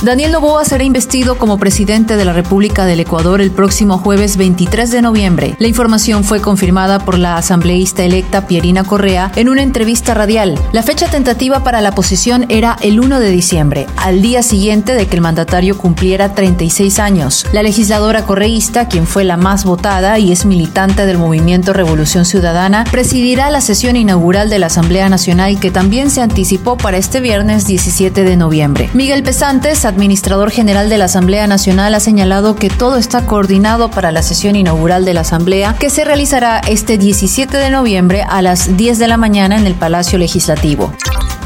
Daniel Novoa será investido como presidente de la República del Ecuador el próximo jueves 23 de noviembre. La información fue confirmada por la asambleísta electa Pierina Correa en una entrevista radial. La fecha tentativa para la posición era el 1 de diciembre, al día siguiente de que el mandatario cumpliera 36 años. La legisladora correísta, quien fue la más votada y es militante del movimiento Revolución Ciudadana, presidirá la sesión inaugural de la Asamblea Nacional que también se anticipó para este viernes 17 de noviembre. Miguel Pesantes administrador general de la Asamblea Nacional, ha señalado que todo está coordinado para la sesión inaugural de la Asamblea, que se realizará este 17 de noviembre a las 10 de la mañana en el Palacio Legislativo.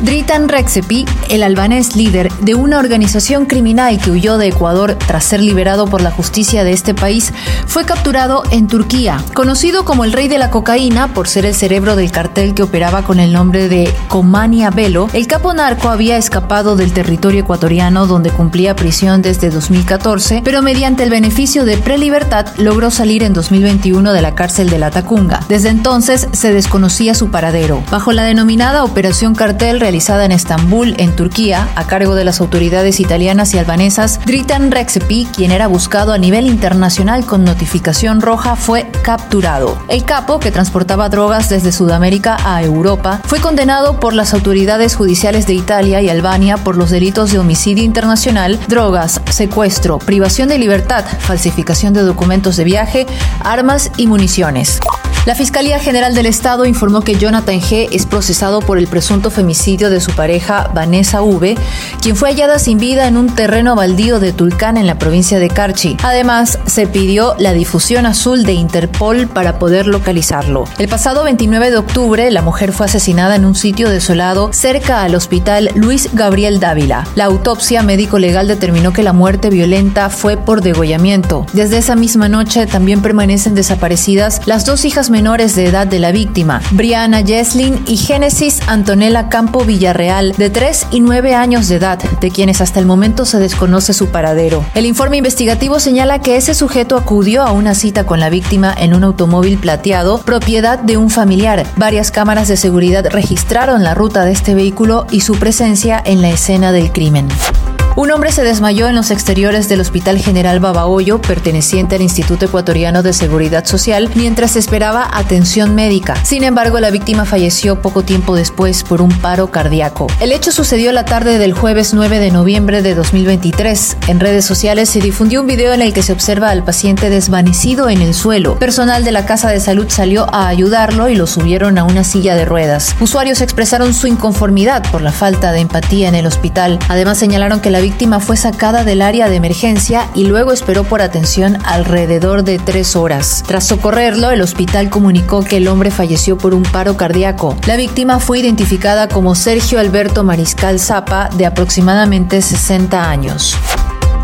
Dritan Rexepi, el albanés líder de una organización criminal que huyó de Ecuador tras ser liberado por la justicia de este país, fue capturado en Turquía. Conocido como el rey de la cocaína por ser el cerebro del cartel que operaba con el nombre de Comania Velo, el capo narco había escapado del territorio ecuatoriano donde cumplía prisión desde 2014, pero mediante el beneficio de prelibertad logró salir en 2021 de la cárcel de la Tacunga. Desde entonces se desconocía su paradero. Bajo la denominada Operación Cartel realizada en Estambul, en Turquía, a cargo de las autoridades italianas y albanesas, Dritan Rexepi, quien era buscado a nivel internacional con notificación roja, fue capturado. El capo, que transportaba drogas desde Sudamérica a Europa, fue condenado por las autoridades judiciales de Italia y Albania por los delitos de homicidio internacional, drogas, secuestro, privación de libertad, falsificación de documentos de viaje, armas y municiones. La Fiscalía General del Estado informó que Jonathan G. es procesado por el presunto femicidio de su pareja Vanessa V., quien fue hallada sin vida en un terreno baldío de Tulcán en la provincia de Carchi. Además, se pidió la difusión azul de Interpol para poder localizarlo. El pasado 29 de octubre, la mujer fue asesinada en un sitio desolado cerca al hospital Luis Gabriel Dávila. La autopsia médico-legal determinó que la muerte violenta fue por degollamiento. Desde esa misma noche también permanecen desaparecidas las dos hijas menores de edad de la víctima, Brianna Jeslin y Génesis Antonella Campo Villarreal, de 3 y 9 años de edad, de quienes hasta el momento se desconoce su paradero. El informe investigativo señala que ese sujeto acudió a una cita con la víctima en un automóvil plateado, propiedad de un familiar. Varias cámaras de seguridad registraron la ruta de este vehículo y su presencia en la escena del crimen. Un hombre se desmayó en los exteriores del Hospital General Babahoyo, perteneciente al Instituto Ecuatoriano de Seguridad Social, mientras esperaba atención médica. Sin embargo, la víctima falleció poco tiempo después por un paro cardíaco. El hecho sucedió la tarde del jueves 9 de noviembre de 2023. En redes sociales se difundió un video en el que se observa al paciente desvanecido en el suelo. Personal de la Casa de Salud salió a ayudarlo y lo subieron a una silla de ruedas. Usuarios expresaron su inconformidad por la falta de empatía en el hospital. Además señalaron que la víctima fue sacada del área de emergencia y luego esperó por atención alrededor de tres horas. Tras socorrerlo, el hospital comunicó que el hombre falleció por un paro cardíaco. La víctima fue identificada como Sergio Alberto Mariscal Zapa, de aproximadamente 60 años.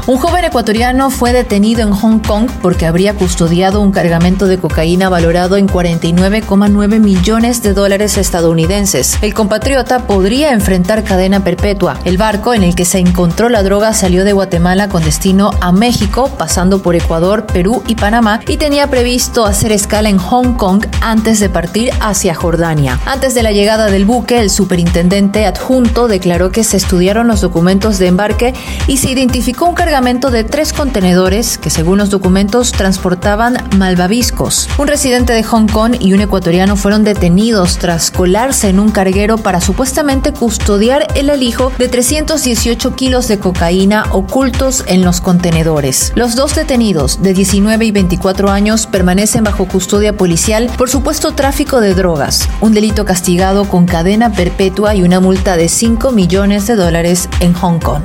Un joven ecuatoriano fue detenido en Hong Kong porque habría custodiado un cargamento de cocaína valorado en 49,9 millones de dólares estadounidenses. El compatriota podría enfrentar cadena perpetua. El barco en el que se encontró la droga salió de Guatemala con destino a México, pasando por Ecuador, Perú y Panamá, y tenía previsto hacer escala en Hong Kong antes de partir hacia Jordania. Antes de la llegada del buque, el superintendente adjunto declaró que se estudiaron los documentos de embarque y se identificó un cargamento de tres contenedores que según los documentos transportaban malvaviscos. Un residente de Hong Kong y un ecuatoriano fueron detenidos tras colarse en un carguero para supuestamente custodiar el alijo de 318 kilos de cocaína ocultos en los contenedores. Los dos detenidos de 19 y 24 años permanecen bajo custodia policial por supuesto tráfico de drogas, un delito castigado con cadena perpetua y una multa de 5 millones de dólares en Hong Kong.